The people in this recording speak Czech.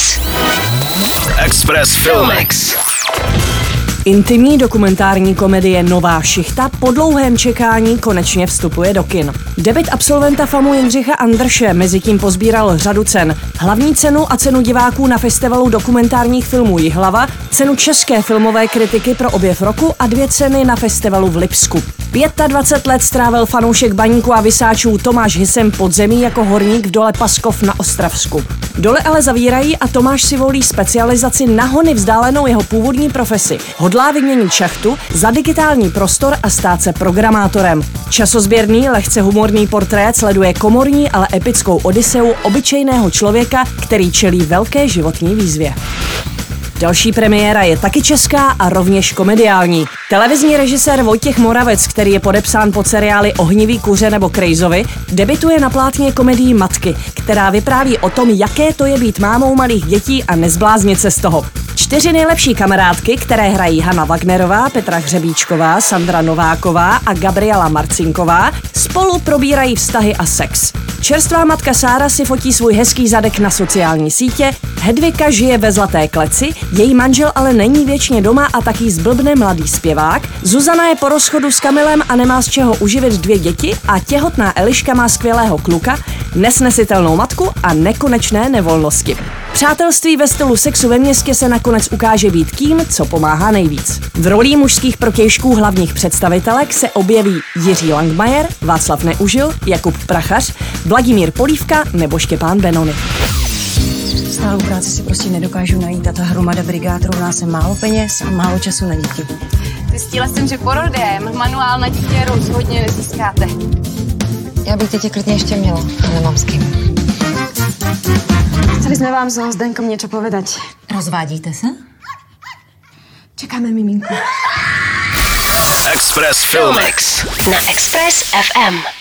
Express. Express Filmix. Intimní dokumentární komedie Nová šichta po dlouhém čekání konečně vstupuje do kin. Debit absolventa FAMu Jindřicha Andrše mezi tím pozbíral řadu cen. Hlavní cenu a cenu diváků na festivalu dokumentárních filmů Jihlava, cenu české filmové kritiky pro objev roku a dvě ceny na festivalu v Lipsku. 25 let strávil fanoušek baníku a vysáčů Tomáš Hisem podzemí jako horník v dole Paskov na Ostravsku. Dole ale zavírají a Tomáš si volí specializaci na hony vzdálenou jeho původní profesi. Hodlá vyměnit šachtu za digitální prostor a stát se programátorem. Časozběrný, lehce humorný portrét sleduje komorní, ale epickou odiseu obyčejného člověka, který čelí velké životní výzvě. Další premiéra je taky česká a rovněž komediální. Televizní režisér Vojtěch Moravec, který je podepsán pod seriály Ohnivý kuře nebo Krejzovi, debituje na plátně komedii Matky, která vypráví o tom, jaké to je být mámou malých dětí a nezbláznit se z toho. Čtyři nejlepší kamarádky, které hrají Hanna Wagnerová, Petra Hřebíčková, Sandra Nováková a Gabriela Marcinková, spolu probírají vztahy a sex. Čerstvá matka Sára si fotí svůj hezký zadek na sociální sítě, Hedvika žije ve zlaté kleci, její manžel ale není věčně doma a taky zblbne mladý zpěvák, Zuzana je po rozchodu s Kamilem a nemá z čeho uživit dvě děti a těhotná Eliška má skvělého kluka, nesnesitelnou matku a nekonečné nevolnosti. Přátelství ve stylu sexu ve městě se nakonec ukáže být tím, co pomáhá nejvíc. V roli mužských protějšků hlavních představitelek se objeví Jiří Langmajer, Václav Neužil, Jakub Prachař, Vladimír Polívka nebo Štěpán Benony. Stálou práci si prostě nedokážu najít a ta hromada brigád rovná se málo peněz a málo času na děti. Zjistila jsem, že porodem manuál na dítě rozhodně nezískáte. Já bych tě klidně ještě měla, ale nemám s kým. Chceli jsme vám so Zdenkom něco povedať. Rozvádíte se? Čekáme miminku. Express Filmix. Na Express FM.